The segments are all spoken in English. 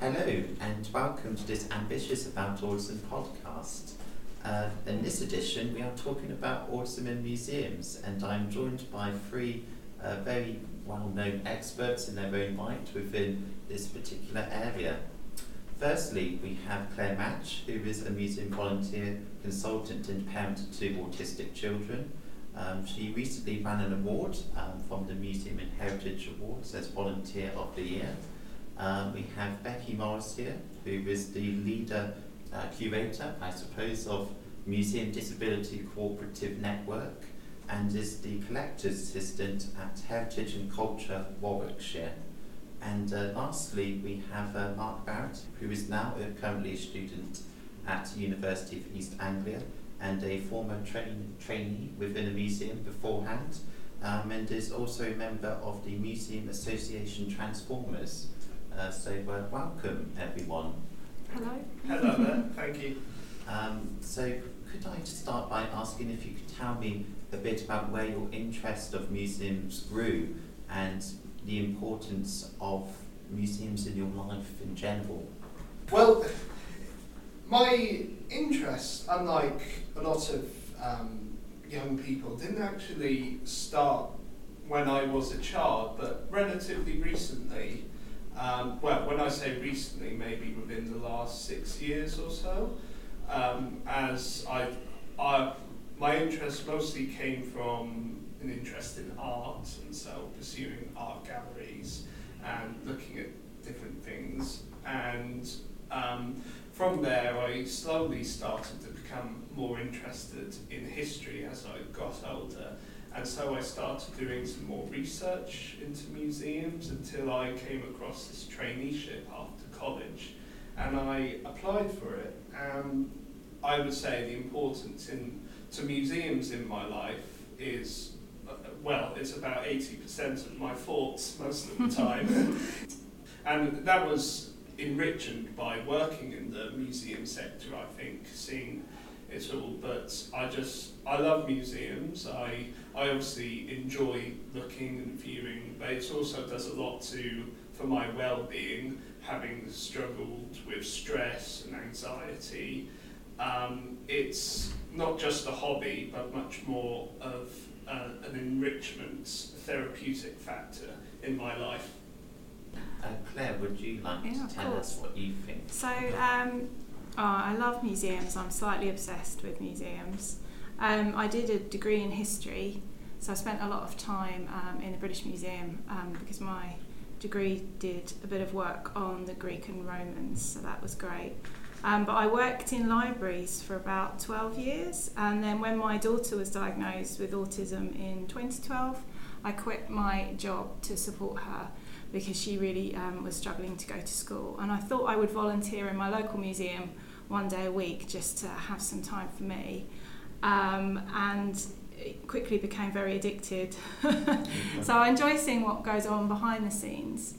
Hello, and welcome to this ambitious About Autism podcast. Uh, in this edition, we are talking about autism in museums, and I'm joined by three uh, very well known experts in their own right within this particular area. Firstly, we have Claire Madge, who is a museum volunteer, consultant, and parent to two autistic children. Um, she recently ran an award um, from the Museum and Heritage Awards as Volunteer of the Year. Um, we have Becki Morris here, who is the leader, uh, curator, I suppose, of Museum Disability Cooperative Network and is the collector's assistant at Heritage and Culture Warwickshire. And uh, lastly, we have uh, Mark Barrett, who is now currently a student at University of East Anglia and a former train, trainee within a museum beforehand, um, and is also a member of the Museum Association Transformers. Uh, so, uh, welcome everyone. Hello. Hello there, thank you. Um, so, could I just start by asking if you could tell me a bit about where your interest of museums grew and the importance of museums in your life in general? Well, my interest, unlike a lot of um, young people, didn't actually start when I was a child, but relatively recently. Um, well, when I say recently, maybe within the last six years or so, um, as I, I, my interest mostly came from an interest in art, and so pursuing art galleries and looking at different things. And um, from there, I slowly started to become more interested in history as I got older. And so I started doing some more research into museums until I came across this traineeship after college. And I applied for it. And I would say the importance in, to museums in my life is, uh, well, it's about 80% of my thoughts most of the time. and that was enriched by working in the museum sector, I think, seeing it all. But I just, I love museums. I, I obviously enjoy looking and viewing, but it also does a lot to, for my well-being, having struggled with stress and anxiety. Um, it's not just a hobby, but much more of uh, an enrichment, therapeutic factor in my life. Uh, Claire, would you like Yeah, to of tell us what you think? So, um, oh, I love museums. I'm slightly obsessed with museums. Um, I did a degree in history, so I spent a lot of time um, in the British Museum um, because my degree did a bit of work on the Greek and Romans, so that was great. Um, but I worked in libraries for about 12 years, and then when my daughter was diagnosed with autism in 2012, I quit my job to support her because she really um, was struggling to go to school. And I thought I would volunteer in my local museum one day a week just to have some time for me. Um, and it quickly became very addicted. so I enjoy seeing what goes on behind the scenes.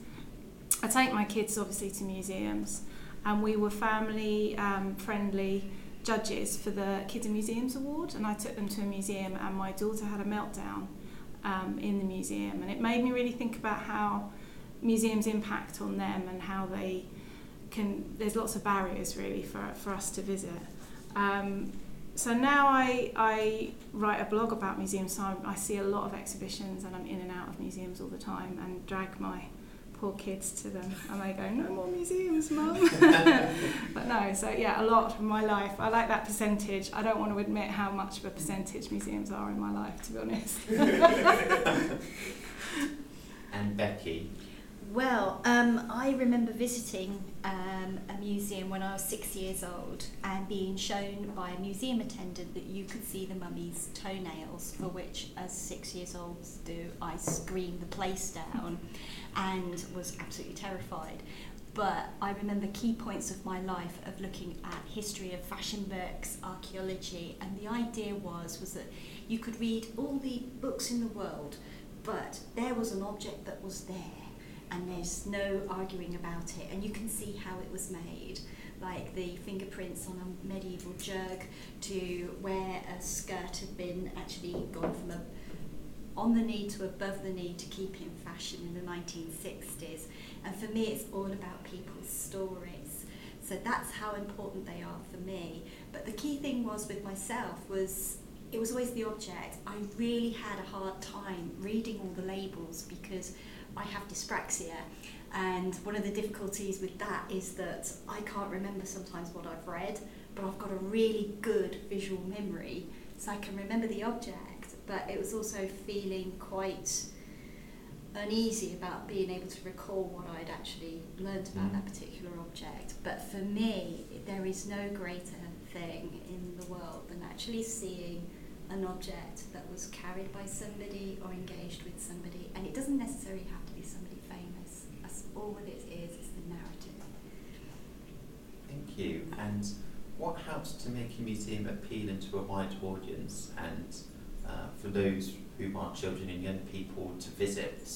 I take my kids obviously to museums, and we were family um, friendly judges for the Kids in Museums Award. And I took them to a museum, and my daughter had a meltdown um, in the museum, and it made me really think about how museums impact on them and how they can there's lots of barriers really for, for us to visit um, so now I, I write a blog about museums so I, I see a lot of exhibitions and I'm in and out of museums all the time and drag my poor kids to them and they go no more museums mum. But no so yeah a lot of my life. I like that percentage. I don't want to admit how much of a percentage museums are in my life to be honest. And Becki, Well, um, I remember visiting um, a museum when I was six years old and being shown by a museum attendant that you could see the mummy's toenails, for which, as six years olds do, I screamed the place down and was absolutely terrified. But I remember key points of my life of looking at history of fashion books, archaeology, and the idea was was that you could read all the books in the world, but there was an object that was there and there's no arguing about it and you can see how it was made like the fingerprints on a medieval jug to where a skirt had been actually gone from a on the knee to above the knee to keep in fashion in the 1960s. And for me, it's all about people's stories. So that's how important they are for me. But the key thing was with myself was it was always the object. I really had a hard time reading all the labels because I have dyspraxia. And one of the difficulties with that is that I can't remember sometimes what I've read, but I've got a really good visual memory, so I can remember the object. But it was also feeling quite uneasy about being able to recall what I'd actually learned about Mm. that particular object. But for me, there is no greater thing in the world than actually seeing an object that was carried by somebody or engaged with somebody. And it doesn't necessarily have to be somebody famous. That's all that it is, is the narrative. Thank you. And what helps to make a museum appealing to a wide audience and uh, for those who are children and young people to visit?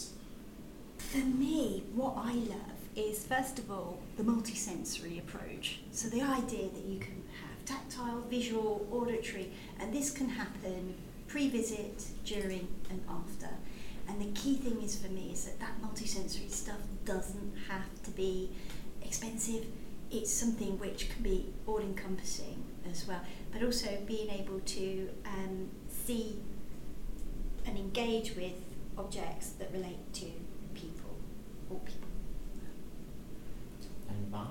For me, what I love is first of all the multisensory approach. So the idea that you can have tactile, visual, auditory, and this can happen pre-visit, during, and after. And the key thing is for me is that that multisensory stuff doesn't have to be expensive. It's something which can be all-encompassing as well, but also being able to um, see and engage with objects that relate to people, all people. And Mark?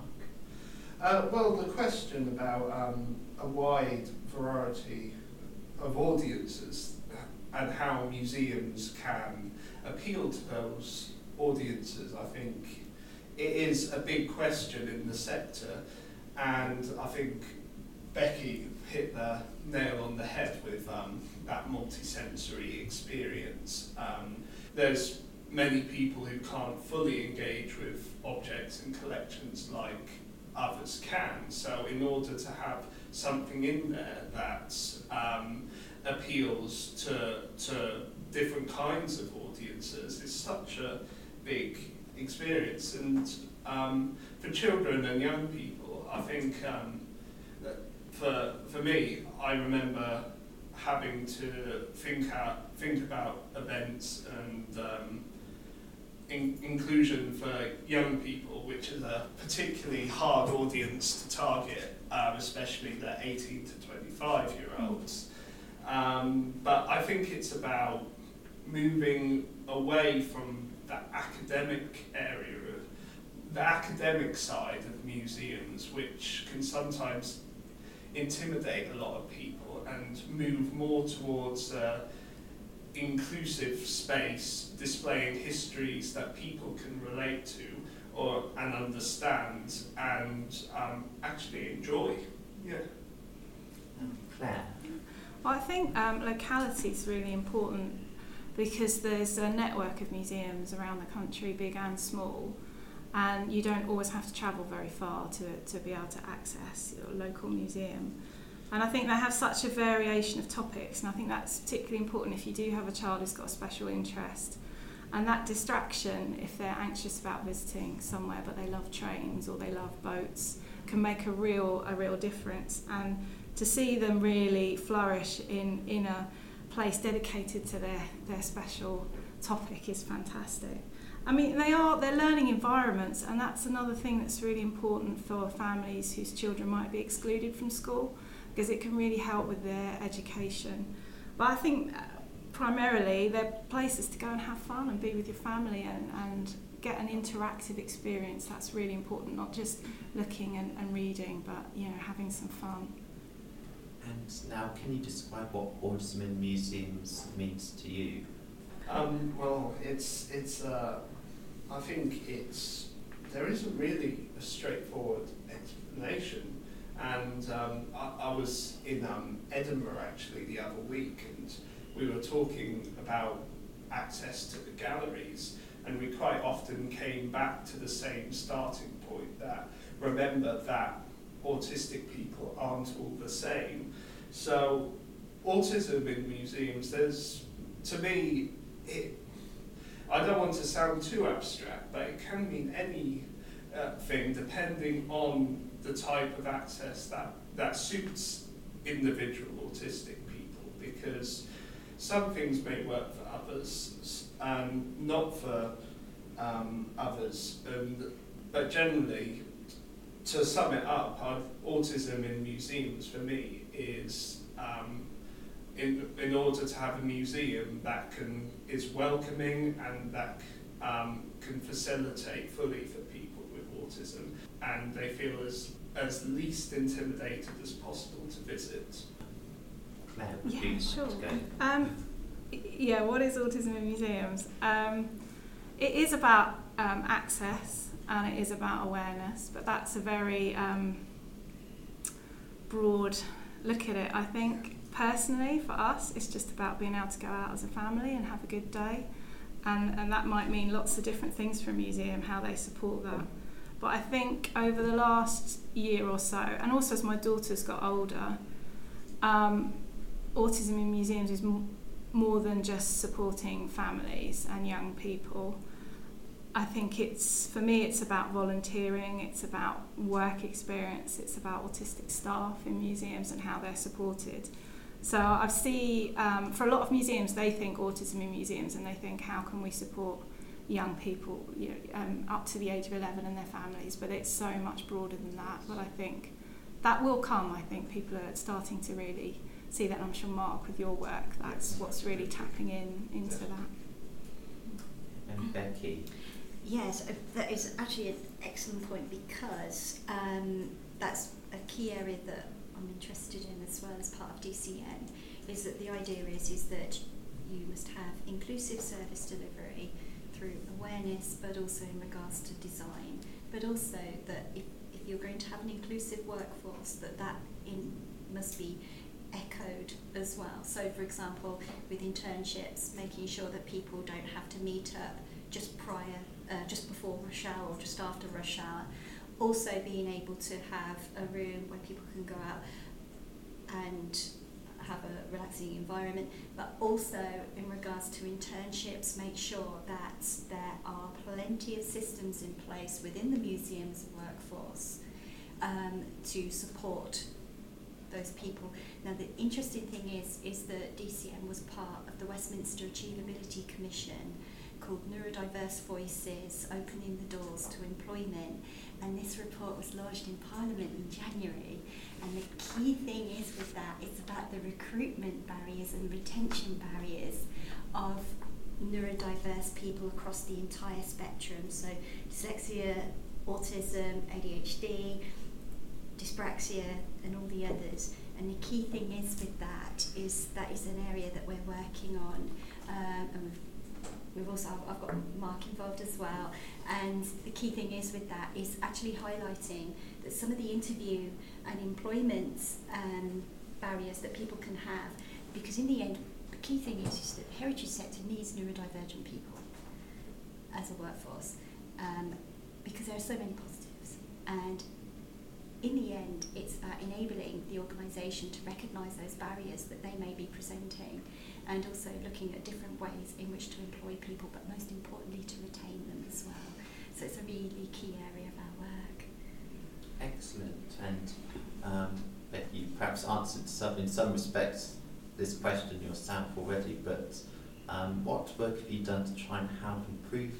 Uh, well, the question about um, a wide variety of audiences and how museums can appeal to those audiences, I think it is a big question in the sector, and I think Becki hit the nail on the head with um, that multisensory experience. Um, there's many people who can't fully engage with objects and collections like others can. So, in order to have something in there that um, appeals to, to different kinds of audiences is such a big experience. And um, for children and young people, I think um, for, for me, I remember having to think out, think about events and um, in, inclusion for young people, which is a particularly hard audience to target, um, especially the 18 to 25 year olds. Um, but I think it's about moving away from that academic area, of, the academic side of museums, which can sometimes intimidate a lot of people, and move more towards uh, inclusive space displaying histories that people can relate to or and understand and um, actually enjoy. Yeah. Claire? Well, I think um, locality is really important because there's a network of museums around the country, big and small, and you don't always have to travel very far to, to be able to access your local museum. And I think they have such a variation of topics, and I think that's particularly important if you do have a child who's got a special interest. And that distraction, if they're anxious about visiting somewhere but they love trains or they love boats, can make a real a real difference. And to see them really flourish in, in a place dedicated to their, their special topic is fantastic. I mean, they are they're learning environments, and that's another thing that's really important for families whose children might be excluded from school, because it can really help with their education. But I think uh, primarily they're places to go and have fun and be with your family and, and get an interactive experience. That's really important, not just looking and, and reading, but you know having some fun. Now, can you describe what in museums means to you? Um, well, it's it's. Uh, I think it's there isn't really a straightforward explanation. And um, I, I was in um, Edinburgh actually the other week, and we were talking about access to the galleries, and we quite often came back to the same starting point that remember that autistic people aren't all the same. So, autism in museums, there's to me, it, I don't want to sound too abstract, but it can mean any uh, depending on the type of access that, that suits individual autistic people because some things may work for others, and not for um, others. And, but generally, to sum it up, I've, autism in museums for me is um, in, in order to have a museum that can is welcoming and that um, can facilitate fully for people with autism, and they feel as as least intimidated as possible to visit. Claire, would Yeah, you like sure. to go? Um, yeah, what is autism in museums? Um, it is about um, access and it is about awareness, but that's a very um, broad look at it. I think personally for us, it's just about being able to go out as a family and have a good day, and, and that might mean lots of different things for a museum, how they support that. But I think over the last year or so, and also as my daughter's got older, um, autism in museums is m- more than just supporting families and young people. I think it's for me it's about volunteering, it's about work experience, it's about autistic staff in museums and how they're supported. So I see um, for a lot of museums they think autism in museums and they think how can we support young people you know, um, up to the age of 11 and their families but it's so much broader than that but I think that will come I think people are starting to really see that. And I'm sure Mark, with your work, that's what's really tapping in into that. And Becki, Yes, uh, that is actually an excellent point because um, that's a key area that I'm interested in as well as part of DCN. Is that the idea is is that you must have inclusive service delivery through awareness, but also in regards to design, but also that if, if you're going to have an inclusive workforce, that that in, must be echoed as well. So, for example, with internships, making sure that people don't have to meet up just prior, uh, just before rush hour or just after rush hour. Also, being able to have a room where people can go out and have a relaxing environment, but also in regards to internships, make sure that there are plenty of systems in place within the museum's workforce um, to support those people. Now, the interesting thing is, is that DCN was part of the Westminster AchieveAbility Commission called Neurodiverse Voices Opening the Doors to Employment. And this report was lodged in Parliament in January. And the key thing is with that, it's about the recruitment barriers and retention barriers of neurodiverse people across the entire spectrum. So, dyslexia, autism, ADHD, dyspraxia, and all the others. And the key thing is with that is that is an area that we're working on, um, and we've, we've also I've, I've got Mark involved as well. And the key thing is with that is actually highlighting that some of the interview and employment um, barriers that people can have, because in the end, the key thing is, is that the heritage sector needs neurodivergent people as a workforce, um, because there are so many positives and in the end, it's about enabling the organisation to recognise those barriers that they may be presenting and also looking at different ways in which to employ people, but most importantly, to retain them as well. So it's a really key area of our work. excellent. And um, you perhaps answered some, in some respects this question yourself already, but um, what work have you done to try and help improve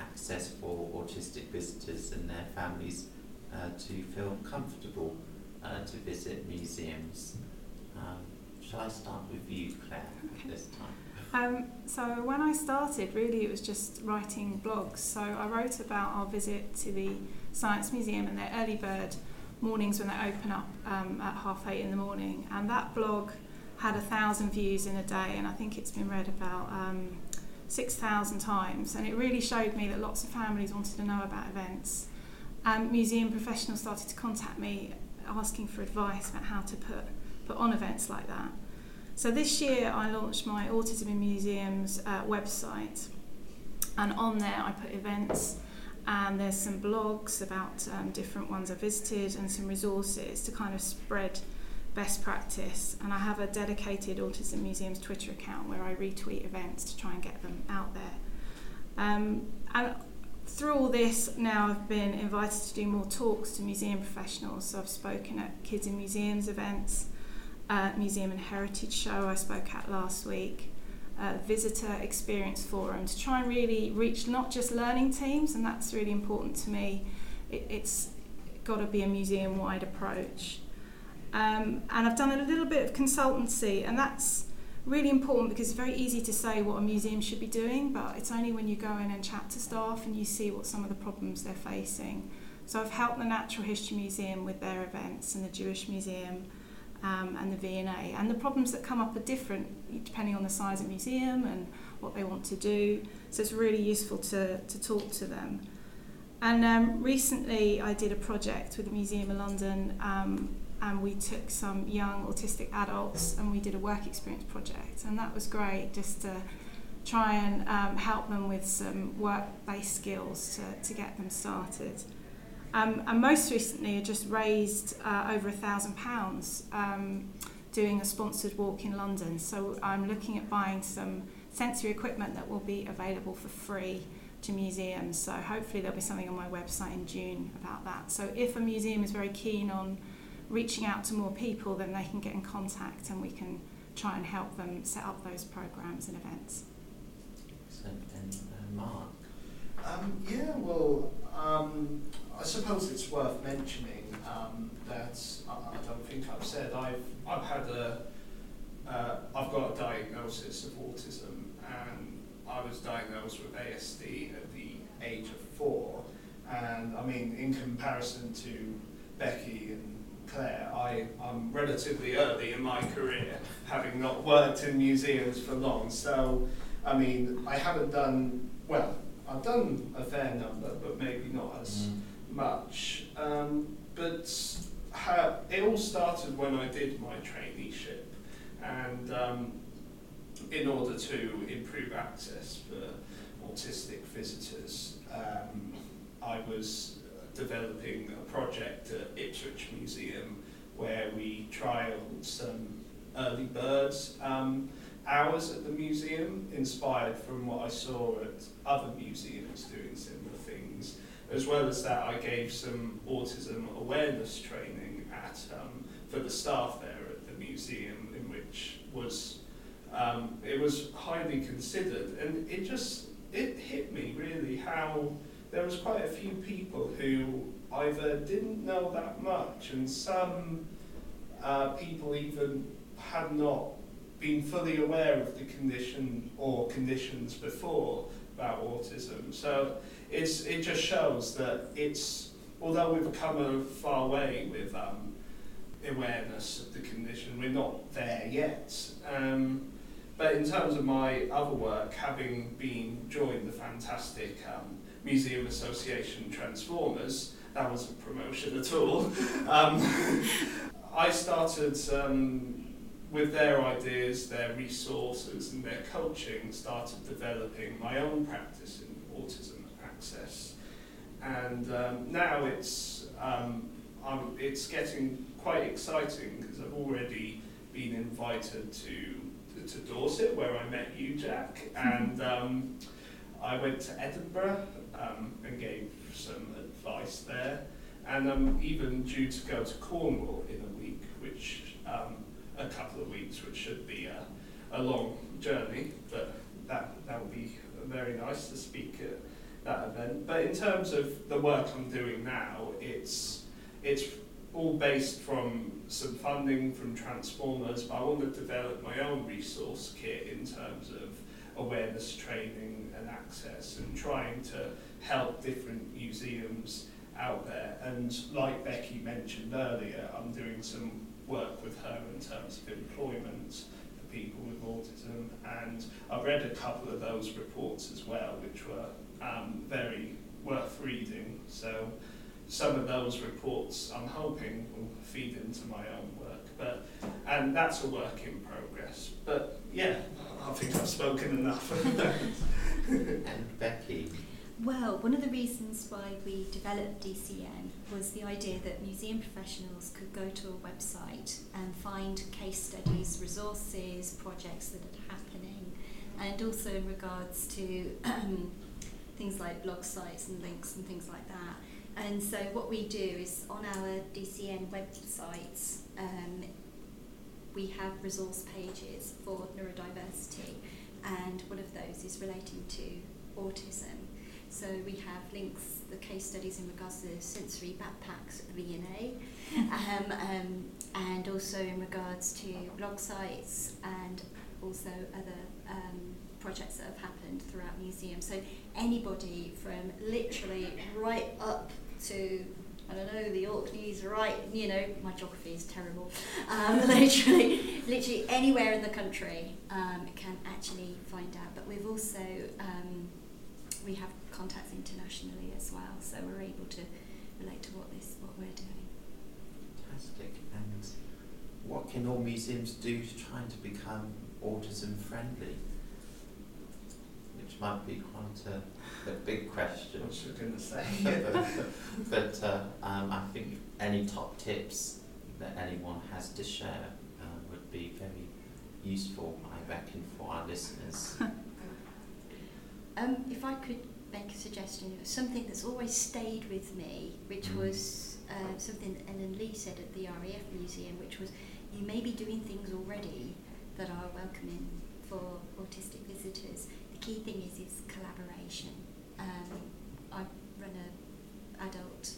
access for autistic visitors and their families uh, to feel comfortable uh, to visit museums? Shall I start with you, Claire, this time? Um, so when I started, really it was just writing blogs. So I wrote about our visit to the Science Museum and their early bird mornings when they open up um, at half eight in the morning. And that blog had a thousand views in a day, and I think it's been read about um, 6,000 times. And it really showed me that lots of families wanted to know about events. And museum professionals started to contact me asking for advice about how to put, put on events like that. So this year I launched my Autism in Museums uh, website, and on there I put events, and there's some blogs about um, different ones I visited, and some resources to kind of spread best practice. And I have a dedicated Autism Museums Twitter account where I retweet events to try and get them out there. Um, and through all this, now I've been invited to do more talks to museum professionals. So I've spoken at Kids in Museums events uh, Museum and Heritage Show I spoke at last week. uh, visitor experience forum to try and really reach not just learning teams, and that's really important to me. It, it's got to be a museum wide approach. Um, and I've done a little bit of consultancy, and that's really important because it's very easy to say what a museum should be doing, but it's only when you go in and chat to staff and you see what some of the problems they're facing. So I've helped the Natural History Museum with their events and the Jewish Museum um, and the V&A. And the problems that come up are different depending on the size of museum and what they want to do. So it's really useful to, to talk to them. And um, recently I did a project with the Museum of London um, and we took some young autistic adults and we did a work experience project. And that was great just to try and um, help them with some work-based skills to, to get them started. Um, and most recently, I just raised uh, over a thousand pounds um, doing a sponsored walk in London. So I'm looking at buying some sensory equipment that will be available for free to museums. So hopefully there'll be something on my website in June about that. So if a museum is very keen on reaching out to more people, then they can get in contact and we can try and help them set up those programs and events. So, and uh, Mark. Um, yeah, well, um, I suppose it's worth mentioning um, that I, I don't think I've said I've I've had a uh, I've got a diagnosis of autism and I was diagnosed with ASD at the age of four. And I mean in comparison to Becki and Claire I, I'm relatively early in my career having not worked in museums for long. So I mean I haven't done well I've done a fair number but maybe not as mm much. Um, but ha- it all started when I did my traineeship, and um, in order to improve access for autistic visitors, um, I was developing a project at Ipswich Museum where we trialled some early birds um, hours at the museum, inspired from what I saw at other museums doing similar things. As well as that, I gave some autism awareness training at um, for the staff there at the museum, in which was um, it was highly considered, and it just it hit me really how there was quite a few people who either didn't know that much, and some uh, people even had not been fully aware of the condition or conditions before about autism. So it's, it just shows that it's, although we've come a far way with um, awareness of the condition, we're not there yet. Um, but in terms of my other work, having been joined the fantastic um, Museum Association Transformers, that wasn't promotion at all. um, I started um, with their ideas, their resources, and their coaching, started developing my own practice in autism access. And um, now it's, um, it's getting quite exciting because I've already been invited to, to Dorset where I met you, Jack, and um, I went to Edinburgh um, and gave some advice there. And I'm even due to go to Cornwall in a week, which um, a couple of weeks, which should be a, a long journey, but that that will be very nice to speak at that event. But in terms of the work I'm doing now, it's it's all based from some funding from Transformers, but I want to develop my own resource kit in terms of awareness training and access and trying to help different museums out there. And like Becki mentioned earlier, I'm doing some work with her in terms of employment for people with autism. And I've read a couple of those reports as well, which were um, very worth reading. So some of those reports I'm hoping will feed into my own work. But and that's a work in progress. But yeah, I think I've spoken enough. and Becki. Well, one of the reasons why we developed DCN was the idea that museum professionals could go to a website and find case studies, resources, projects that are happening, and also in regards to um, things like blog sites and links and things like that. And so what we do is on our DCN websites, um, we have resource pages for neurodiversity and one of those is relating to autism. So we have links, the case studies in regards to sensory backpacks at the V&A, um, um, and also in regards to blog sites and also other um, projects that have happened throughout museums. So anybody from literally right up to I don't know the Orkneys, right? You know, my geography is terrible. Um, literally, literally anywhere in the country um, can actually find out. But we've also um, we have contacts internationally as well, so we're able to relate to what this what we're doing. Fantastic. And what can all museums do to try to become autism friendly? Which might be quite a, a big question. What was I going to say? but uh, um, I think any top tips that anyone has to share um, would be very useful, I reckon, for our listeners. Um, if I could make a suggestion, something that's always stayed with me, which Mm. was uh, something that Ellen Lee said at the RAF Museum, which was you may be doing things already that are welcoming for autistic visitors. The key thing is is collaboration. Um, I run a adult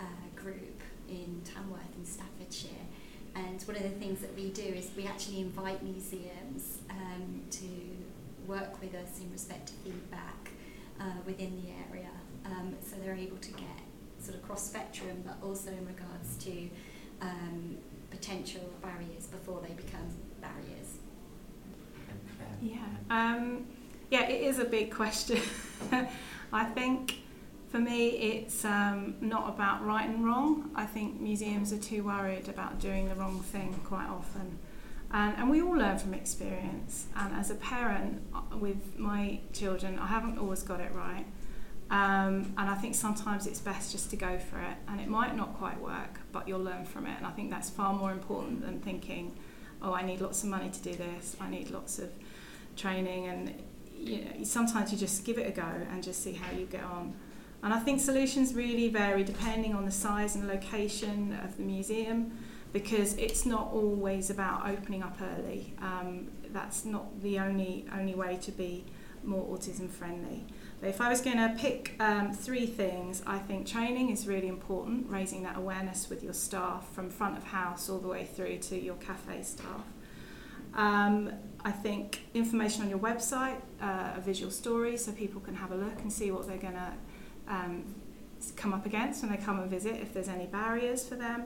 uh, group in Tamworth in Staffordshire, and one of the things that we do is we actually invite museums um, to work with us in respect to feedback uh, within the area, um, so they're able to get sort of cross spectrum, but also in regards to um, potential barriers before they become barriers. Yeah, um, yeah, it is a big question. I think for me, it's um, not about right and wrong. I think museums are too worried about doing the wrong thing quite often. And, and we all learn from experience. And as a parent uh, with my children, I haven't always got it right. Um, and I think sometimes it's best just to go for it. And it might not quite work, but you'll learn from it. And I think that's far more important than thinking, oh, I need lots of money to do this, I need lots of training. And you know, sometimes you just give it a go and just see how you get on. And I think solutions really vary depending on the size and location of the museum because it's not always about opening up early. Um, that's not the only only way to be more autism friendly. But if I was going to pick um, three things, I think training is really important, raising that awareness with your staff from front of house all the way through to your cafe staff. Um, I think information on your website, uh, a visual story, so people can have a look and see what they're going to um, come up against when they come and visit, if there's any barriers for them.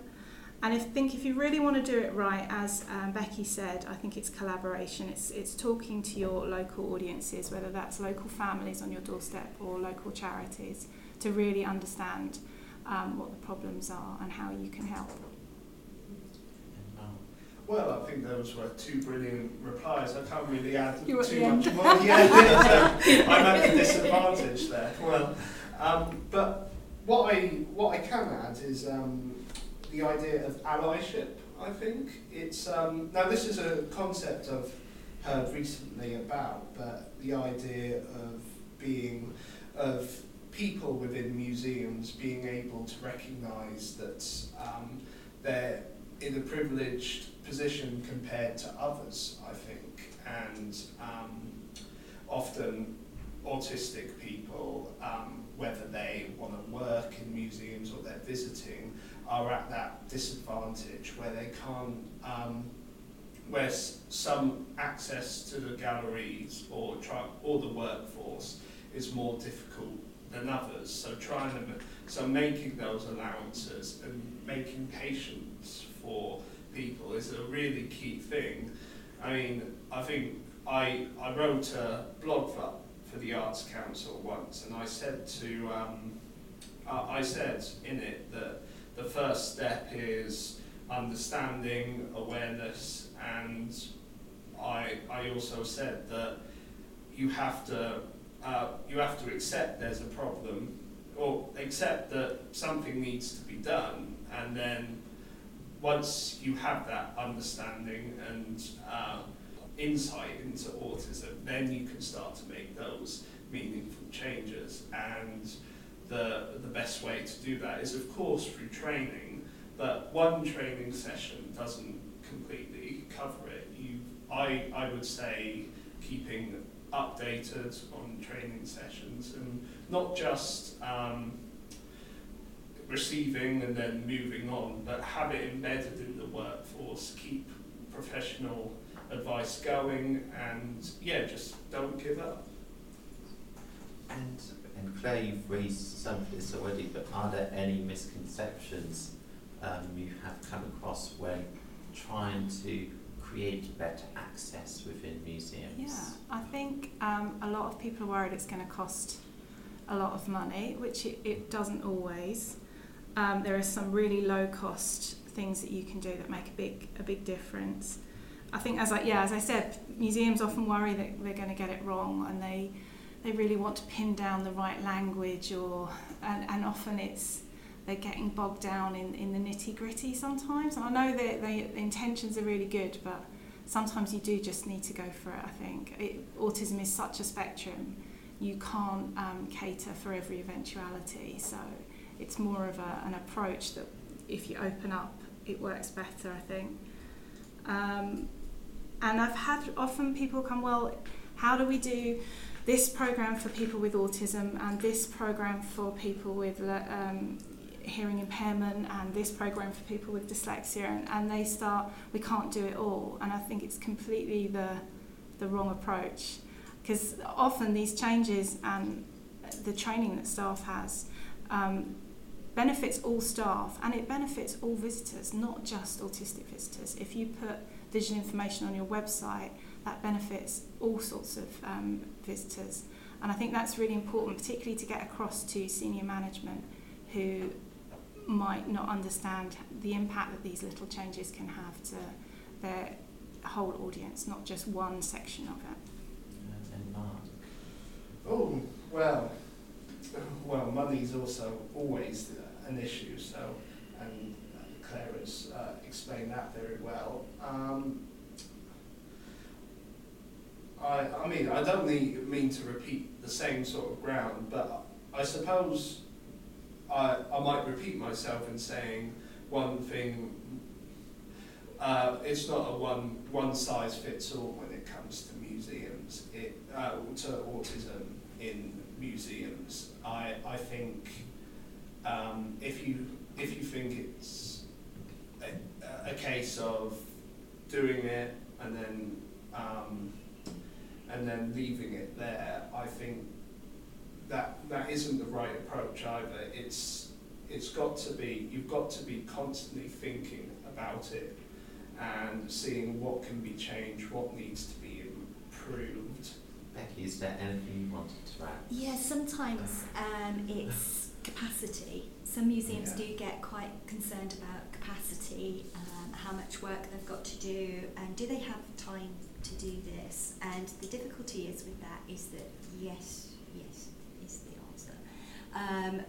And I think if you really want to do it right, as um, Becki said, I think it's collaboration. It's it's talking to your local audiences, whether that's local families on your doorstep or local charities, to really understand um, what the problems are and how you can help. Well, I think those were two brilliant replies. I can't really add too much end. more. Yeah, I'm at a disadvantage there. Well, um, but what I what I can add is um, the idea of allyship. I think it's um, now this is a concept I've heard recently about, but the idea of being of people within museums being able to recognise that um, they're in a privileged position compared to others, I think, and um, often autistic people, um, whether they want to work in museums or they're visiting, are at that disadvantage where they can't, um, where s- some access to the galleries or try, or the workforce is more difficult than others. So trying to, so making those allowances and making patience for people is a really key thing. I mean, I think I, I wrote a blog for, for the Arts Council once, and I said to, um, I said in it that the first step is understanding, awareness, and I, I also said that you have to, uh, you have to accept there's a problem, or accept that something needs to be done, and then once you have that understanding and uh, insight into autism, then you can start to make those meaningful changes. And the, the best way to do that is, of course, through training, but one training session doesn't completely cover it. You, I, I would say keeping updated on training sessions and not just um, receiving and then moving on, but have it embedded in the workforce, keep professional advice going, and yeah, just don't give up. And, and Claire, you've raised some of this already, but are there any misconceptions um, you have come across when trying to create better access within museums? Yeah, I think um, a lot of people are worried it's going to cost a lot of money, which it, it doesn't always. Um, there are some really low cost things that you can do that make a big a big difference. I think as I yeah as I said, museums often worry that they're going to get it wrong and they they really want to pin down the right language or and, and often it's they're getting bogged down in, in the nitty gritty sometimes. And I know that they, the intentions are really good, but sometimes you do just need to go for it. I think it, autism is such a spectrum; you can't um, cater for every eventuality. So it's more of a, an approach that if you open up, it works better. I think. Um, and I've had often people come, well, how do we do this program for people with autism and this program for people with um, hearing impairment and this program for people with dyslexia and, and they start we can't do it all. And I think it's completely the the wrong approach. Because often these changes and the training that staff has um, benefits all staff and it benefits all visitors not just autistic visitors. If you put digital information on your website that benefits all sorts of um, visitors and I think that's really important particularly to get across to senior management who might not understand the impact that these little changes can have to their whole audience, not just one section of it. And Mark? Oh, well, well, money's also always an issue, so, and Claire has uh, explained that very well. Um, I, I mean, I don't need, mean to repeat the same sort of ground, but I suppose I, I might repeat myself in saying one thing. Uh, it's not a one one size fits all when it comes to museums. It uh, to autism in museums. I I think um, if you if you think it's a, a case of doing it and then um, and then leaving it there, I think that that isn't the right approach either. It's it's got to be you've got to be constantly thinking about it and seeing what can be changed, what needs to be improved. Becki, is there anything you wanted to add? Yeah, sometimes um, it's capacity. Some museums Yeah. do get quite concerned about capacity, um, how much work they've got to do, and do they have time to do this? And the difficulty is with that is that yes, yes is the answer. Um,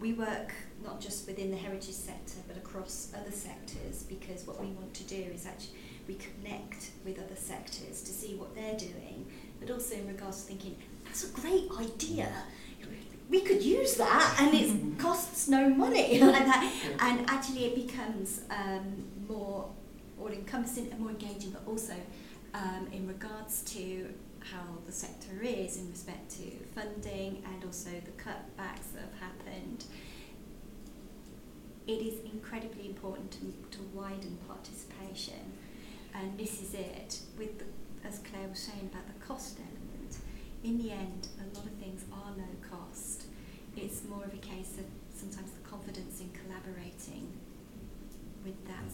we work not just within the heritage sector but across other sectors because what we want to do is actually we connect with other sectors to see what they're doing, but also in regards to thinking that's a great idea. We could use that, and it costs no money, and, that, and actually it becomes um, more all-encompassing and more engaging, but also um, in regards to how the sector is in respect to funding and also the cutbacks that have happened. It is incredibly important to, to widen participation, and this is it. With the, as Claire was saying about the cost element, in the end, a lot of things are low cost. It's more of a case of sometimes the confidence in collaborating with that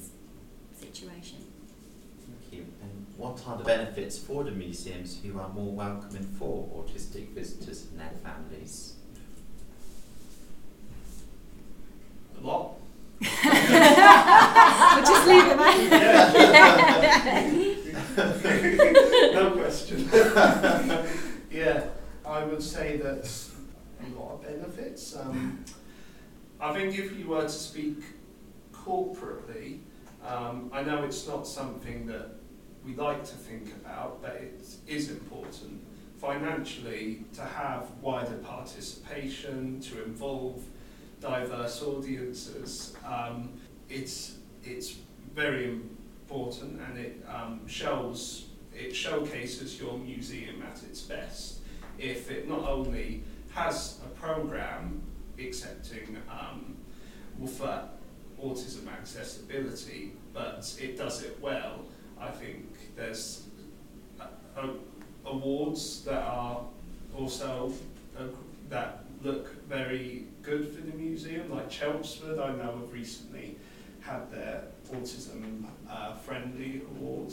situation. Thank. And what are the benefits for the museums who are more welcoming for autistic visitors and their families? A lot. We'll just leave it there. no question. yeah, I would say that a lot of benefits. Um, I think if you were to speak corporately, um, I know it's not something that we like to think about, but it is important financially to have wider participation, to involve diverse audiences. Um, it's it's very important, and it um, shows it showcases your museum at its best if it not only has a program accepting um, for autism accessibility, but it does it well. I think there's uh, uh, awards that are also uh, that look very good for the museum, like Chelmsford. I know have recently had their autism uh, friendly award.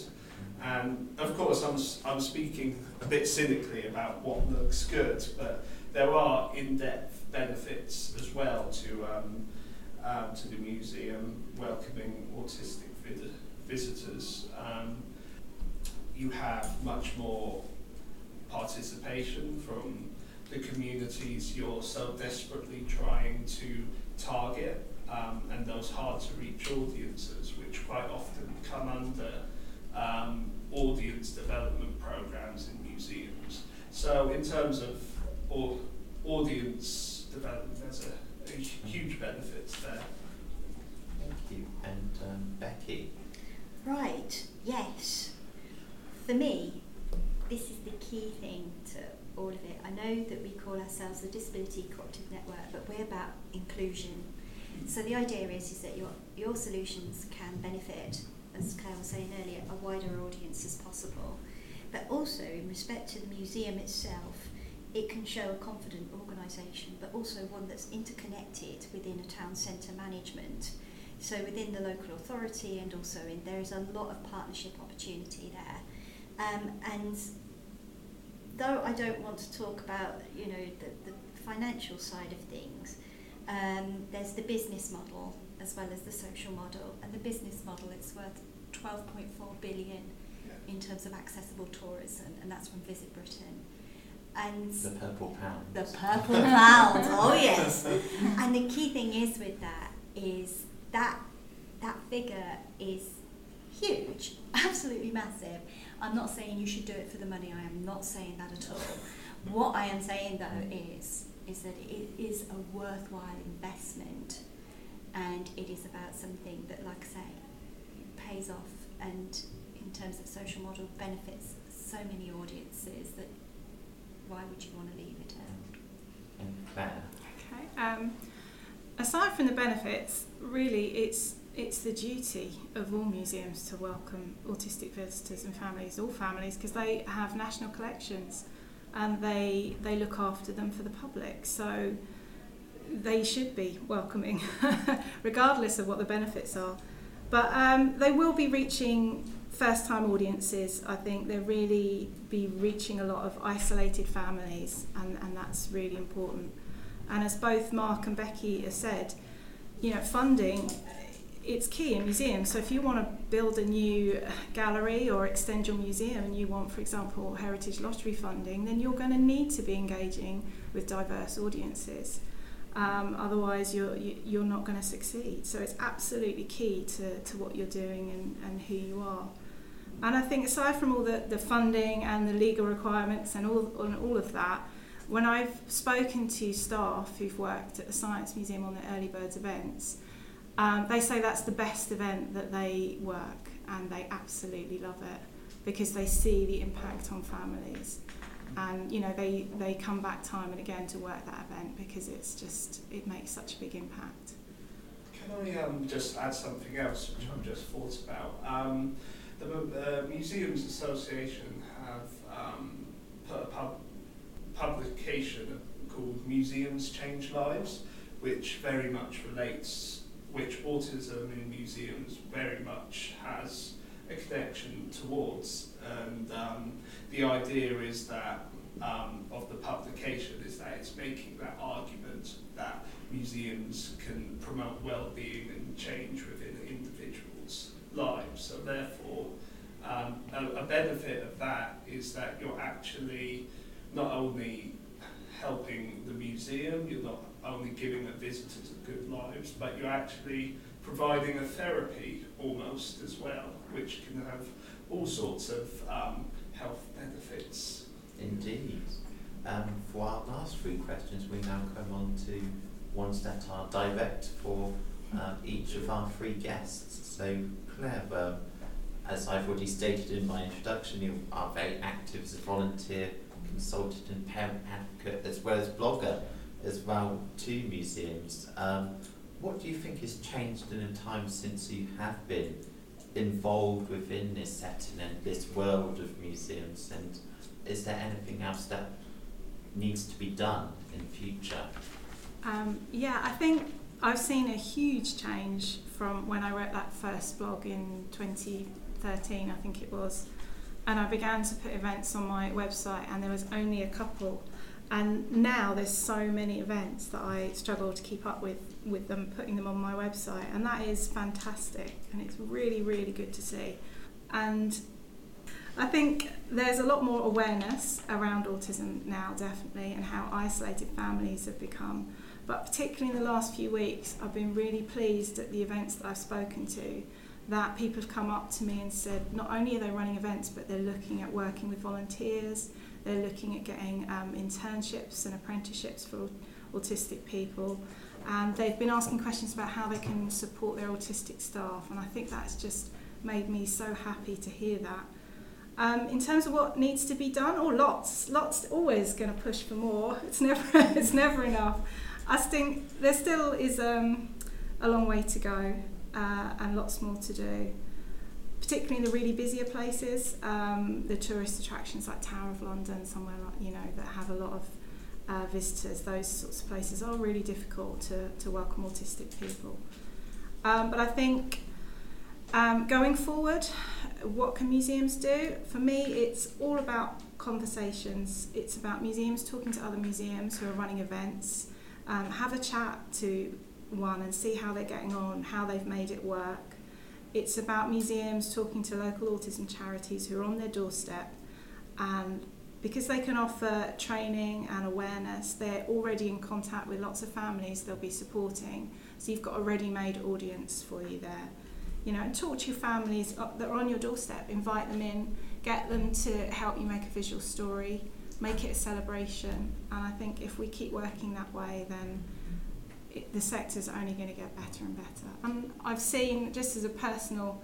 And of course, I'm, I'm speaking a bit cynically about what looks good, but there are in-depth benefits as well to um, to the museum, welcoming autistic vid- visitors. Um, you have much more participation from the communities you're so desperately trying to target um, and those hard to reach audiences, which quite often come under um, audience development programs in museums. So, in terms of au- audience development, there's a, a huge benefit there. Thank you. And um, Becki? Right, yes. For me, this is the key thing to all of it. I know that we call ourselves the Disability Cooperative Network, but we're about inclusion. So the idea is, is that your, your solutions can benefit, as Claire was saying earlier, a wider audience as possible. But also, in respect to the museum itself, it can show a confident organisation, but also one that's interconnected within a town centre management. So within the local authority and also in there is a lot of partnership opportunity there. Um, and though I don't want to talk about you know the, the financial side of things, um, there's the business model as well as the social model. And the business model it's worth 12.4 billion in terms of accessible tourism, and that's from Visit Britain. And The Purple Pound. the purple pound, oh yes. And the key thing is with that is that that figure is huge, absolutely massive. I'm not saying you should do it for the money. I am not saying that at all. What I am saying though is is that it is a worthwhile investment, and it is about something that, like I say, pays off and in terms of social model benefits so many audiences that why would you want to leave it out? And Claire? Okay. Um, aside from the benefits, really, it's it's the duty of all museums to welcome autistic visitors and families, all families, because they have national collections and they they look after them for the public. So they should be welcoming, regardless of what the benefits are. But um, they will be reaching first time audiences. I think they'll really be reaching a lot of isolated families, and, and that's really important. And as both Mark and Becki have said, you know, funding it's key in museums. So if you want to build a new gallery or extend your museum and you want, for example, heritage lottery funding, then you're going to need to be engaging with diverse audiences. Um, otherwise, you're you, you're not going to succeed. So it's absolutely key to, to what you're doing and, and who you are. And I think aside from all the, the funding and the legal requirements and all, and all of that, when I've spoken to staff who've worked at the Science Museum on the Early Birds events, um, they say that's the best event that they work and they absolutely love it because they see the impact on families and you know they, they come back time and again to work that event because it's just it makes such a big impact. Can I um, just add something else which I've just thought about? Um, the Museums Association have um, put a pub- publication called Museums Change Lives, which very much relates which autism in museums very much has a connection towards. And um, the idea is that um, of the publication is that it's making that argument that museums can promote well-being and change within individuals' lives. So therefore, um, a, a benefit of that is that you're actually not only helping the museum, you're not only giving the visitors a good lives, but you're actually providing a therapy almost as well, which can have all sorts of um, health benefits. Indeed. Um, for our last three questions, we now come on to ones that are direct for um, each of our three guests. So, Claire, well, as I've already stated in my introduction, you are very active as a volunteer, consultant and parent advocate, as well as blogger as well to museums. Um, what do you think has changed in the time since you have been involved within this setting and this world of museums? And is there anything else that needs to be done in future? Um, yeah, I think I've seen a huge change from when I wrote that first blog in 2013, I think it was. And I began to put events on my website, and there was only a couple. And now there's so many events that I struggle to keep up with with them putting them on my website and that is fantastic and it's really really good to see. And I think there's a lot more awareness around autism now definitely and how isolated families have become. But particularly in the last few weeks I've been really pleased at the events that I've spoken to that people have come up to me and said not only are they running events but they're looking at working with volunteers they're looking at getting um, internships and apprenticeships for autistic people. And they've been asking questions about how they can support their autistic staff. And I think that's just made me so happy to hear that. Um, in terms of what needs to be done, oh, lots, lots. Always going to push for more. It's never, it's never enough. I think there still is um, a long way to go uh, and lots more to do particularly in the really busier places, um, the tourist attractions like Tower of London, somewhere like, you know that have a lot of uh, visitors, those sorts of places are really difficult to, to welcome autistic people. Um, but I think um, going forward, what can museums do? For me, it's all about conversations. It's about museums talking to other museums who are running events. Um, have a chat to one and see how they're getting on, how they've made it work. It's about museums talking to local autism charities who are on their doorstep and because they can offer training and awareness, they're already in contact with lots of families they'll be supporting. So you've got a ready-made audience for you there. You know, talk to your families that are on your doorstep, invite them in, get them to help you make a visual story, make it a celebration. And I think if we keep working that way, then it, the sector's only going to get better and better. And I've seen, just as a personal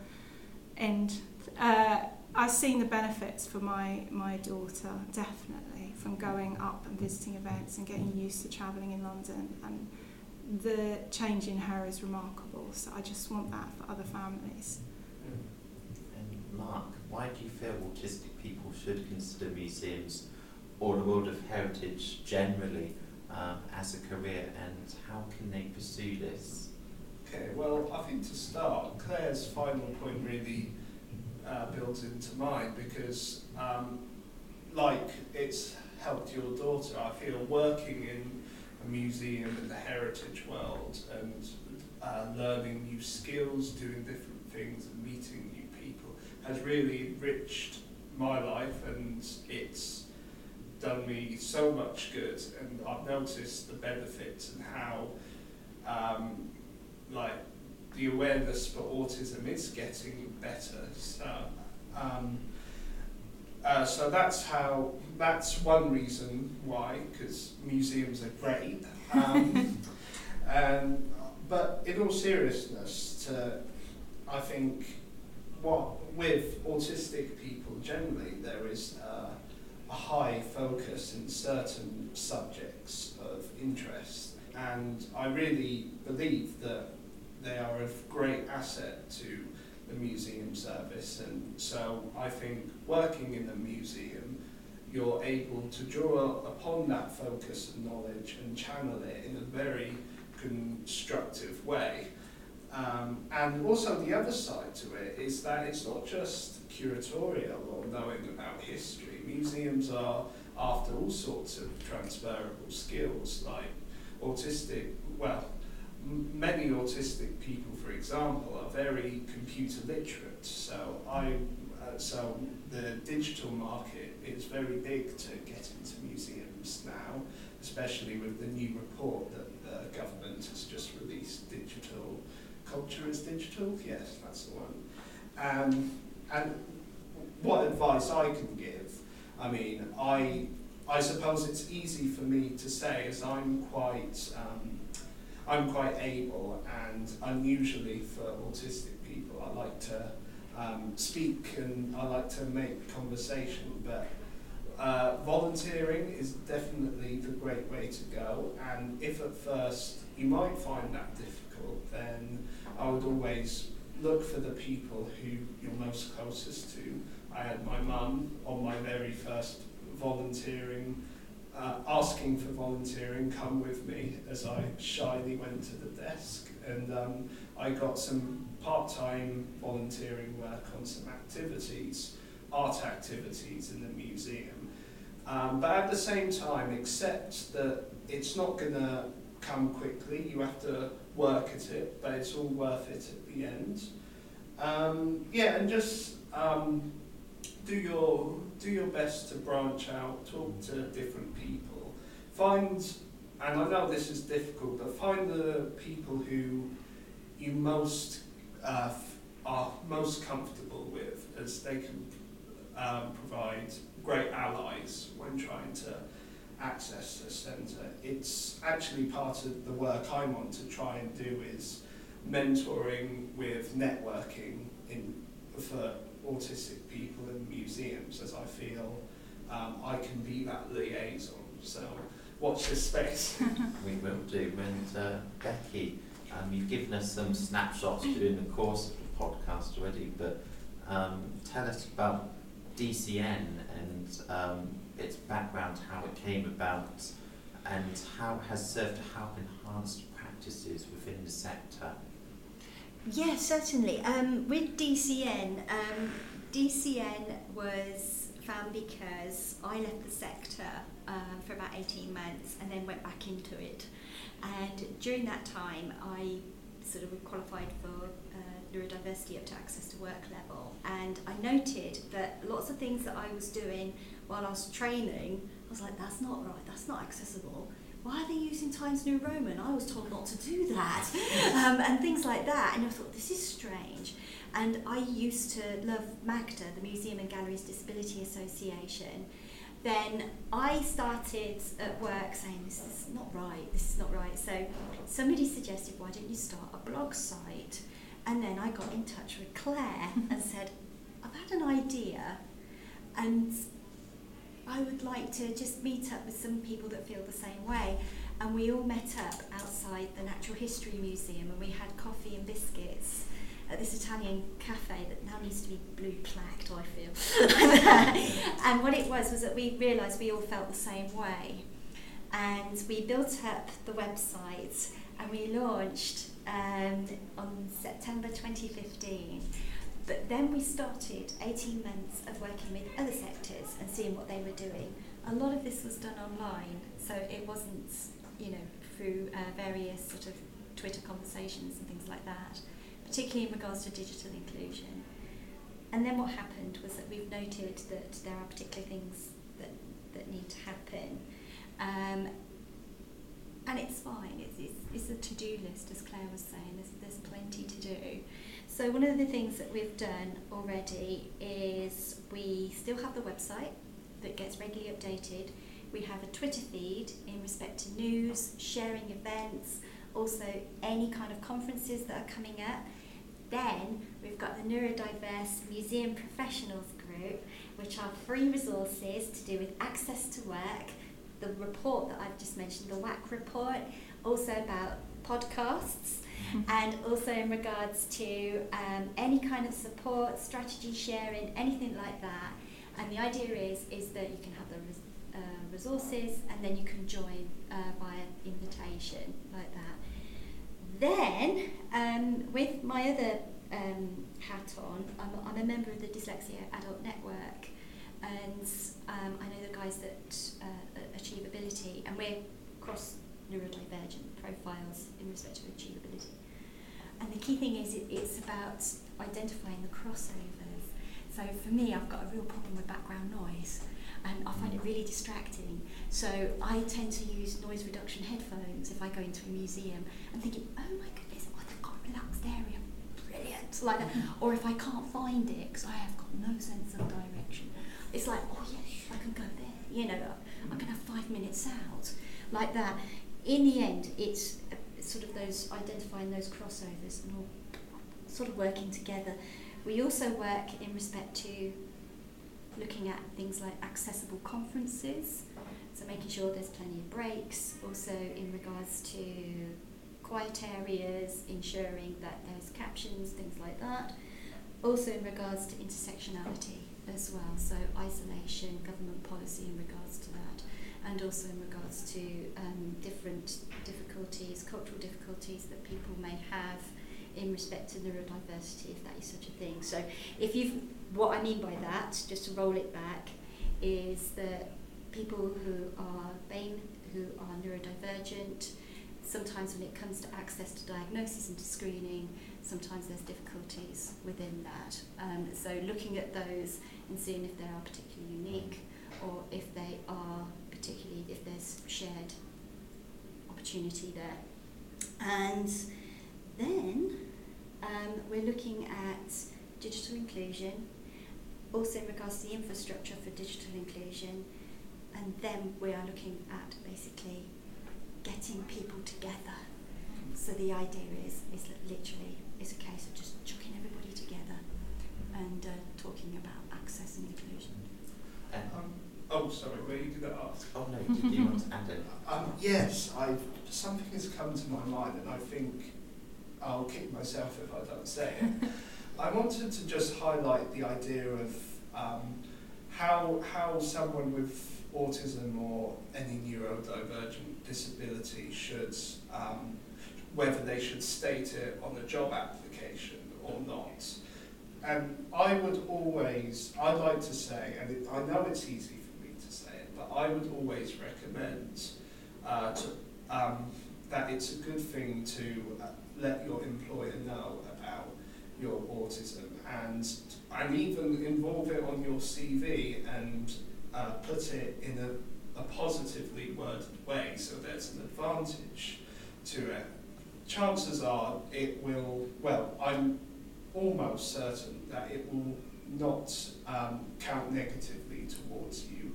end, uh, I've seen the benefits for my, my daughter, definitely, from going up and visiting events and getting used to travelling in London. And the change in her is remarkable. So I just want that for other families. And Mark, why do you feel autistic people should consider museums or the world of heritage generally um, as a career and how can they pursue this? Okay, well, I think to start, Claire's final point really uh, builds into mine because, um, like it's helped your daughter, I feel working in a museum in the heritage world and uh, learning new skills, doing different things, and meeting new people has really enriched my life and it's done me so much good, and I've noticed the benefits and how, um, like, the awareness for autism is getting better. So, um, uh, so that's how. That's one reason why, because museums are great. Um, and, but in all seriousness, to, I think what with autistic people generally, there is. Uh, high focus in certain subjects of interest. And I really believe that they are a great asset to the museum service. And so I think working in a museum, you're able to draw upon that focus and knowledge and channel it in a very constructive way. Um, and also the other side to it is that it's not just curatorial or knowing about history museums are after all sorts of transferable skills, like autistic, well, many autistic people, for example, are very computer literate. So I, uh, so the digital market is very big to get into museums now, especially with the new report that the government has just released. Digital culture is digital. Yes, that's the one. Um, and what advice I can give I mean, I, I suppose it's easy for me to say as I'm quite, um, I'm quite able and unusually for autistic people, I like to um, speak and I like to make conversation, but uh, volunteering is definitely the great way to go. And if at first you might find that difficult, then I would always look for the people who you're most closest to. I had my mum on my very first volunteering, uh, asking for volunteering, come with me, as I shyly went to the desk. And um, I got some part-time volunteering work on some activities, art activities in the museum. Um, but at the same time, accept that it's not going to come quickly. You have to work at it, but it's all worth it at the end. Um, yeah, and just um, do your do your best to branch out, talk to different people, find, and I know this is difficult, but find the people who you most uh, are most comfortable with, as they can um, provide great allies when trying to access the centre. It's actually part of the work I want to try and do is mentoring with networking in for autistic people in museums, as I feel um, I can be that liaison. So watch this space. we will do. And uh, Becki, um, you've given us some snapshots during the course of the podcast already, but um, tell us about DCN and um, its background, how it came about, and how it has served to help enhance practices within the sector. Yes, certainly. Um, with DCN, um, DCN was found because I left the sector uh, for about 18 months and then went back into it. And during that time, I sort of qualified for uh, neurodiversity up to access to work level. And I noted that lots of things that I was doing while I was training, I was like, that's not right, that's not accessible why are they using Times New Roman? I was told not to do that. um, and things like that. And I thought, this is strange. And I used to love MAGDA, the Museum and Galleries Disability Association. Then I started at work saying, this is not right, this is not right. So somebody suggested, why don't you start a blog site? And then I got in touch with Claire and said, I've had an idea and I would like to just meet up with some people that feel the same way. And we all met up outside the Natural History Museum and we had coffee and biscuits at this Italian cafe that now needs to be blue plaqued, I feel. and what it was was that we realised we all felt the same way. And we built up the website and we launched um, on September 2015. But then we started 18 months of working with other sectors and seeing what they were doing. A lot of this was done online, so it wasn't, you know, through uh, various sort of Twitter conversations and things like that, particularly in regards to digital inclusion. And then what happened was that we've noted that there are particular things that, that need to happen. Um, and it's fine, it's, it's, it's a to-do list, as Claire was saying, there's, there's plenty to do. So one of the things that we've done already is we still have the website that gets regularly updated. We have a Twitter feed in respect to news, sharing events, also any kind of conferences that are coming up. Then we've got the Neurodiverse Museum Professionals Group, which are free resources to do with access to work, the report that I've just mentioned, the WAC report, also about podcasts, and also in regards to um, any kind of support, strategy sharing, anything like that. And the idea is is that you can have the res- uh, resources and then you can join uh, via invitation like that. Then, um, with my other um, hat on, I'm, I'm a member of the Dyslexia Adult Network, and um, I know the guys at uh, AchieveAbility, and we're cross neurodivergent profiles in respect of AchieveAbility. And the key thing is it, it's about identifying the crossovers. So for me, I've got a real problem with background noise and I find it really distracting. So I tend to use noise reduction headphones if I go into a museum and thinking, oh my goodness, oh, they've got a relaxed area, brilliant, like that. Or if I can't find it because I have got no sense of direction, it's like, oh yes, I can go there, you know, I can have five minutes out, like that. In the end, it's uh, sort of those identifying those crossovers and all sort of working together We also work in respect to looking at things like accessible conferences, so making sure there's plenty of breaks, also in regards to quiet areas, ensuring that there's captions, things like that. Also in regards to intersectionality as well, so isolation, government policy in regards to that, and also in regards to um, different difficulties, cultural difficulties that people may have in respect to neurodiversity, if that is such a thing. So, if you've, what I mean by that, just to roll it back, is that people who are BAME, who are neurodivergent, sometimes when it comes to access to diagnosis and to screening, sometimes there's difficulties within that. Um, so looking at those and seeing if they are particularly unique or if they are particularly, if there's shared opportunity there. And then um, we're looking at digital inclusion, also in regards to the infrastructure for digital inclusion, and then we are looking at basically getting people together. So the idea is, is that literally it's a case of just chucking everybody together and uh, talking about access and inclusion. Um, oh, sorry, were you going to ask? Oh no, did you want to add it? Um, yes, I've, something has come to my mind, and I think I'll kick myself if I don't say it. I wanted to just highlight the idea of um, how how someone with autism or any neurodivergent disability should, um, whether they should state it on a job application or not. And I would always, I'd like to say, and it, I know it's easy for me to say it, but I would always recommend uh, to, um, that it's a good thing to uh, let your employer know about your autism and and even involve it on your CV and uh, put it in a, a positively worded way so there's an advantage to it. Chances are it will, well, I'm almost certain that it will not um, count negatively towards you.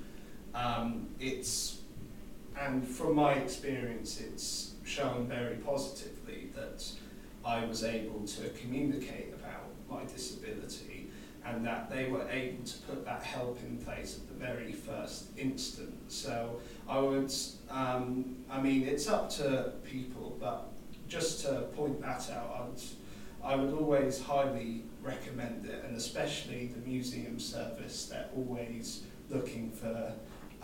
Um, it's, and from my experience, it's shown very positively that I was able to communicate about my disability and that they were able to put that help in place at the very first instance. So I would, um, I mean, it's up to people, but just to point that out, I would, I would always highly recommend it, and especially the museum service, they're always looking for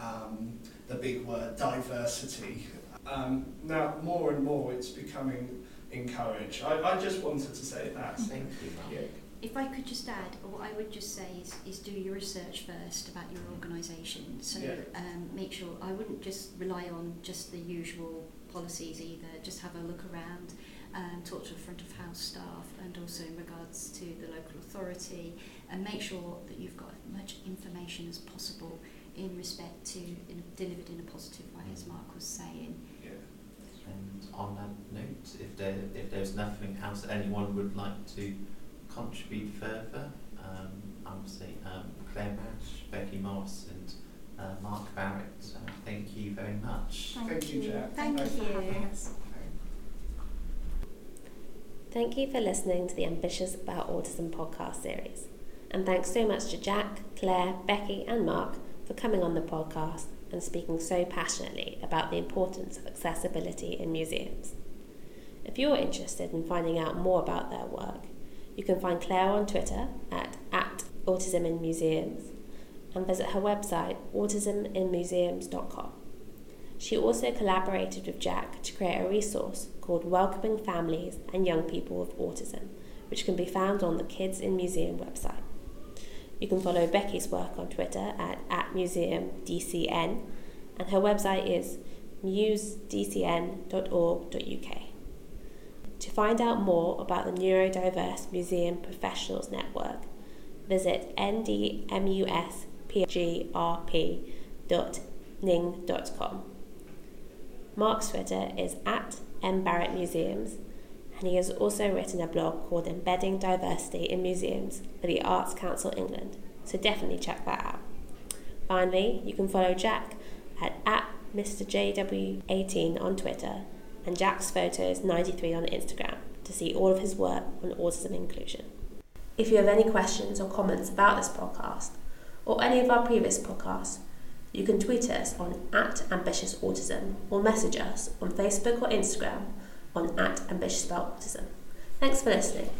um, the big word diversity. Um, now, more and more it's becoming encouraged. I, I just wanted to say that. Thank you, Yeah. If I could just add, what I would just say is, is do your research first about your organisation. So Yeah. um, make sure, I wouldn't just rely on just the usual policies either, just have a look around, um, talk to the front of house staff and also in regards to the local authority and make sure that you've got as much information as possible in respect to in, delivered in a positive way as Mark was saying. Yeah. And on that note, if there if there's nothing else anyone would like to contribute further, um, I would say um, Claire Madge, Becki Morris, and uh, Mark Barrett. Uh, thank you very much. Thank you, Jack. Thank Thank for you. Thank you for listening to the Ambitious About Autism podcast series. And thanks so much to Jack, Claire, Becki, and Mark for coming on the podcast and speaking so passionately about the importance of accessibility in museums. If you're interested in finding out more about their work, you can find Claire on Twitter at, at Autism in Museums and visit her website autisminmuseums.com. She also collaborated with Jack to create a resource called Welcoming Families and Young People with Autism, which can be found on the Kids in Museum website. You can follow Becki's work on Twitter at, at museumdcn, and her website is musedcn.org.uk. To find out more about the Neurodiverse Museum Professionals Network, visit ndmusprp.ning.com. Mark's Twitter is at mbarrett museums, and he has also written a blog called Embedding Diversity in Museums for the Arts Council England, so definitely check that out. Finally, you can follow Jack at, at MrJW18 on Twitter and Jack's Photos 93 on Instagram to see all of his work on autism inclusion. If you have any questions or comments about this podcast or any of our previous podcasts, you can tweet us on at ambitious autism or message us on Facebook or Instagram on at ambitious about autism. Thanks for listening.